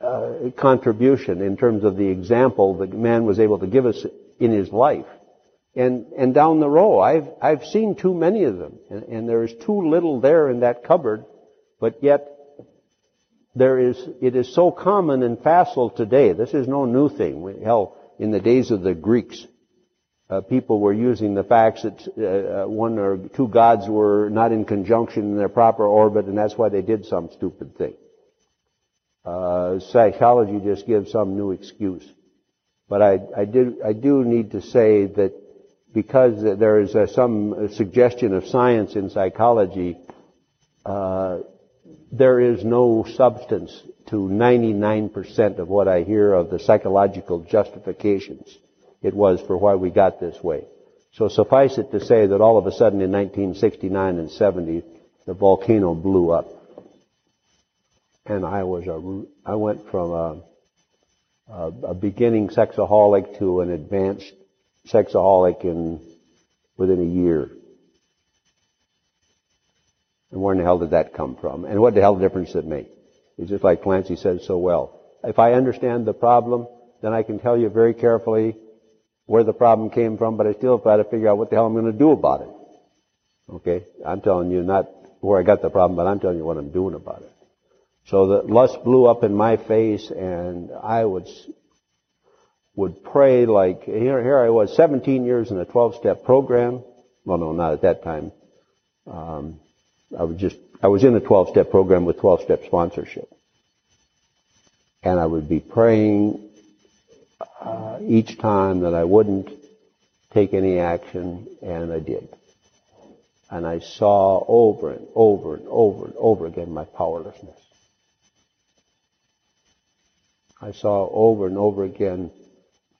C: uh, contribution in terms of the example that man was able to give us in his life. And, and down the row, I've, I've seen too many of them. And, and there is too little there in that cupboard, but yet there is, it is so common and facile today. This is no new thing. Hell, in the days of the Greeks, uh, people were using the facts that uh, uh, one or two gods were not in conjunction in their proper orbit, and that's why they did some stupid thing. Uh, psychology just gives some new excuse. But I, I, do, I do need to say that because there is some suggestion of science in psychology, uh, there is no substance to 99% of what I hear of the psychological justifications it was for why we got this way. So suffice it to say that all of a sudden in 1969 and 70, the volcano blew up and I was a, I went from a, a, a beginning sexaholic to an advanced sexaholic in within a year. And where in the hell did that come from? And what the hell difference did it make? It's just like Clancy said so well. If I understand the problem, then I can tell you very carefully where the problem came from, but I still try to figure out what the hell I'm going to do about it. Okay? I'm telling you not where I got the problem, but I'm telling you what I'm doing about it. So the lust blew up in my face and I would, would pray like, here, here I was 17 years in a 12 step program. Well, no, not at that time. Um, I was just, I was in a 12 step program with 12 step sponsorship. And I would be praying uh, each time that I wouldn't take any action, and I did. And I saw over and over and over and over again my powerlessness. I saw over and over again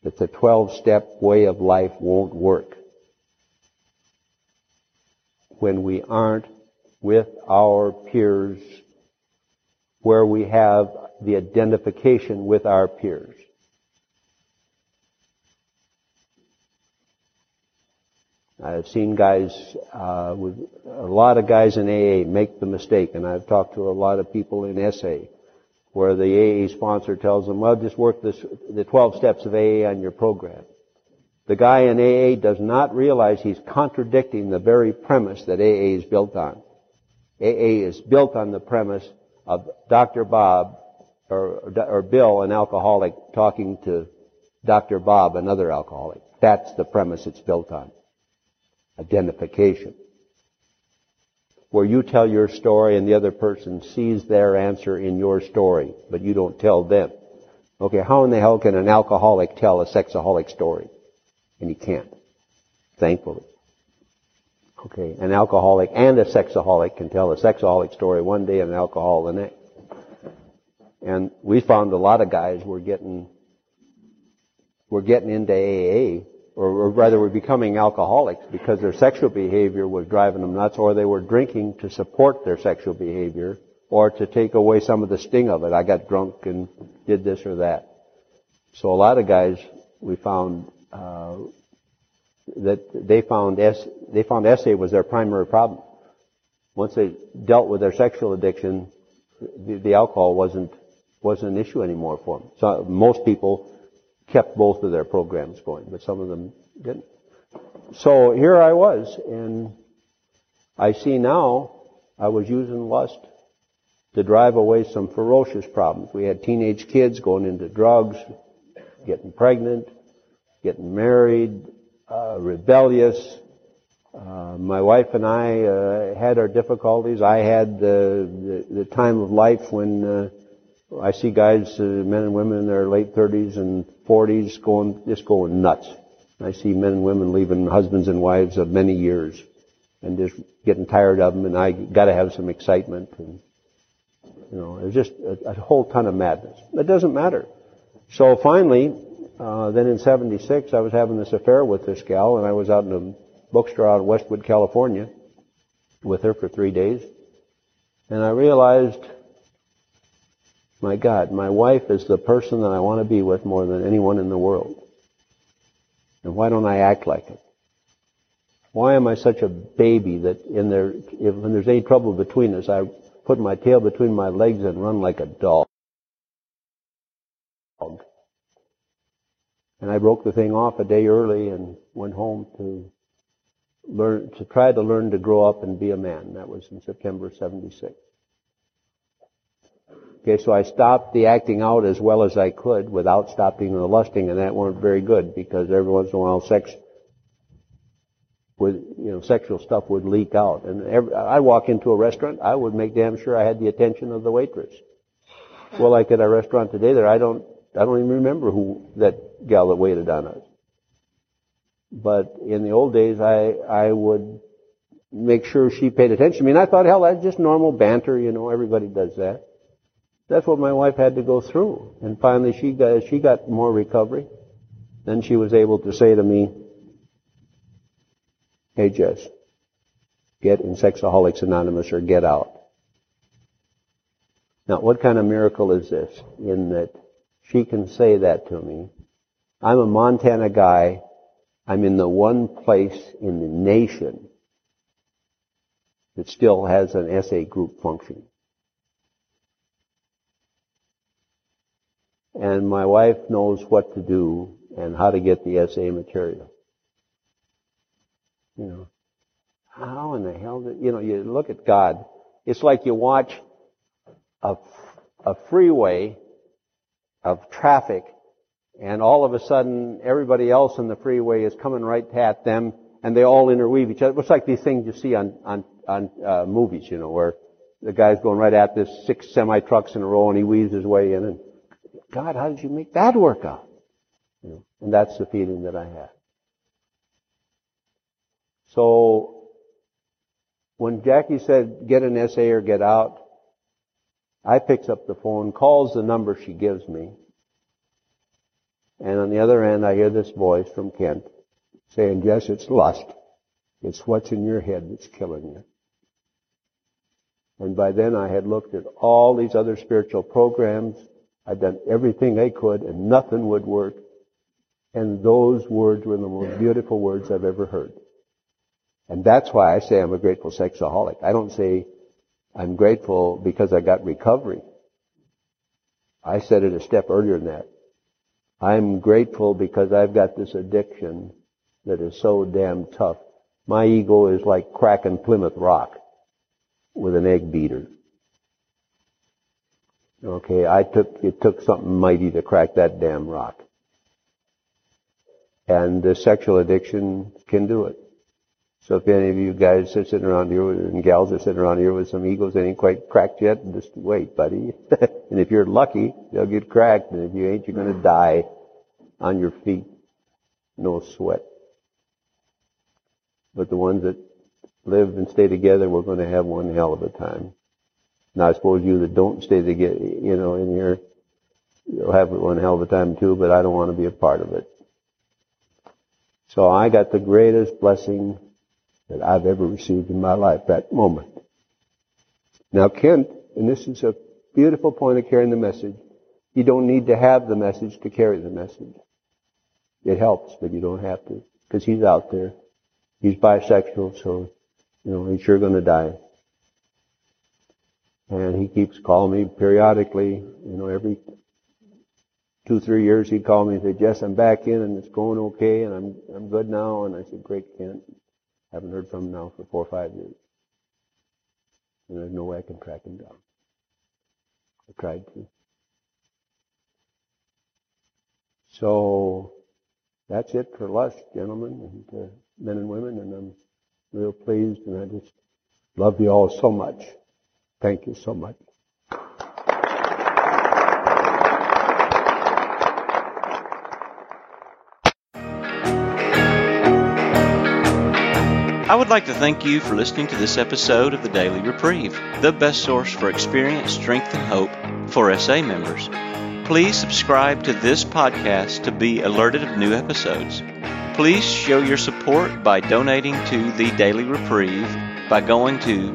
C: that the 12 step way of life won't work when we aren't with our peers where we have the identification with our peers. I've seen guys, uh, with a lot of guys in AA make the mistake, and I've talked to a lot of people in SA where the AA sponsor tells them, well, just work this, the 12 steps of AA on your program. The guy in AA does not realize he's contradicting the very premise that AA is built on. AA is built on the premise of Dr. Bob or, or Bill, an alcoholic, talking to Dr. Bob, another alcoholic. That's the premise it's built on. Identification where you tell your story and the other person sees their answer in your story, but you don't tell them. Okay, how in the hell can an alcoholic tell a sexaholic story? And he can't. Thankfully. Okay, an alcoholic and a sexaholic can tell a sexaholic story one day and an alcohol the next. And we found a lot of guys were getting, were getting into AA or, or rather were becoming alcoholics because their sexual behavior was driving them nuts, or they were drinking to support their sexual behavior, or to take away some of the sting of it. I got drunk and did this or that. So a lot of guys we found uh, that they found S, they found SA was their primary problem. Once they dealt with their sexual addiction, the, the alcohol wasn't wasn't an issue anymore for them. So most people kept both of their programs going, but some of them didn't. So here I was, and I see now I was using lust to drive away some ferocious problems. We had teenage kids going into drugs, getting pregnant, getting married, uh, rebellious. Uh, my wife and I uh, had our difficulties. I had the, the, the time of life when uh, I see guys, uh, men and women in their late 30s and 40s, going just going nuts. I see men and women leaving husbands and wives of many years and just getting tired of them. And I got to have some excitement. And you know, was just a, a whole ton of madness. It doesn't matter. So finally, uh, then in '76, I was having this affair with this gal, and I was out in a bookstore out in Westwood, California, with her for three days, and I realized my God, my wife is the person that I want to be with more than anyone in the world. And why don't I act like it? Why am I such a baby that in there, if, when there's any trouble between us, I put my tail between my legs and run like a dog? And I broke the thing off a day early and went home to learn, to try to learn to grow up and be a man. That was in September 76. Okay, so I stopped the acting out as well as I could without stopping the lusting, and that weren't very good because every once in a while sex would, you know, sexual stuff would leak out. And every, I'd walk into a restaurant, I would make damn sure I had the attention of the waitress. Well, like at a restaurant today there, I don't, I don't even remember who that gal that waited on us. But in the old days, I, I would make sure she paid attention to me. And I thought, hell, that's just normal banter, you know, everybody does that. That's what my wife had to go through. And finally she got, she got more recovery. Then she was able to say to me, Hey Jess, get in Sexaholics Anonymous or get out. Now what kind of miracle is this? In that she can say that to me. I'm a Montana guy. I'm in the one place in the nation that still has an SA group functioning. And my wife knows what to do and how to get the SA material. You know, how in the hell did, you know, you look at God, it's like you watch a, a freeway of traffic and all of a sudden everybody else in the freeway is coming right at them and they all interweave each other. It's like these things you see on, on, on uh, movies, you know, where the guy's going right at this six semi trucks in a row and he weaves his way in and God, how did you make that work out? You know, and that's the feeling that I had. So, when Jackie said, get an SA or get out, I picks up the phone, calls the number she gives me, and on the other end I hear this voice from Kent saying, yes, it's lust. It's what's in your head that's killing you. And by then I had looked at all these other spiritual programs, I'd done everything I could and nothing would work. And those words were the most beautiful words I've ever heard. And that's why I say I'm a grateful sexaholic. I don't say I'm grateful because I got recovery. I said it a step earlier than that. I'm grateful because I've got this addiction that is so damn tough. My ego is like cracking Plymouth Rock with an egg beater. Okay, I took, it took something mighty to crack that damn rock. And the sexual addiction can do it. So if any of you guys are sitting around here and gals are sitting around here with some egos that ain't quite cracked yet, just wait, buddy. and if you're lucky, they'll get cracked. And if you ain't, you're gonna die on your feet. No sweat. But the ones that live and stay together, we're gonna have one hell of a time. Now I suppose you that don't stay together, you know, in here, you'll have one hell of a time too, but I don't want to be a part of it. So I got the greatest blessing that I've ever received in my life, that moment. Now Kent, and this is a beautiful point of carrying the message, you don't need to have the message to carry the message. It helps, but you don't have to, because he's out there. He's bisexual, so, you know, he's sure gonna die. And he keeps calling me periodically, you know, every two, three years, he'd call me and say, Jess, I'm back in and it's going okay and I'm, I'm good now. And I said, great, Kent. Haven't heard from him now for four or five years. And there's no way I can track him down. I tried to. So, that's it for us, gentlemen and uh, men and women, and I'm real pleased and I just love you all so much. Thank you so much.
A: I would like to thank you for listening to this episode of the Daily Reprieve, the best source for experience, strength, and hope for SA members. Please subscribe to this podcast to be alerted of new episodes. Please show your support by donating to the Daily Reprieve by going to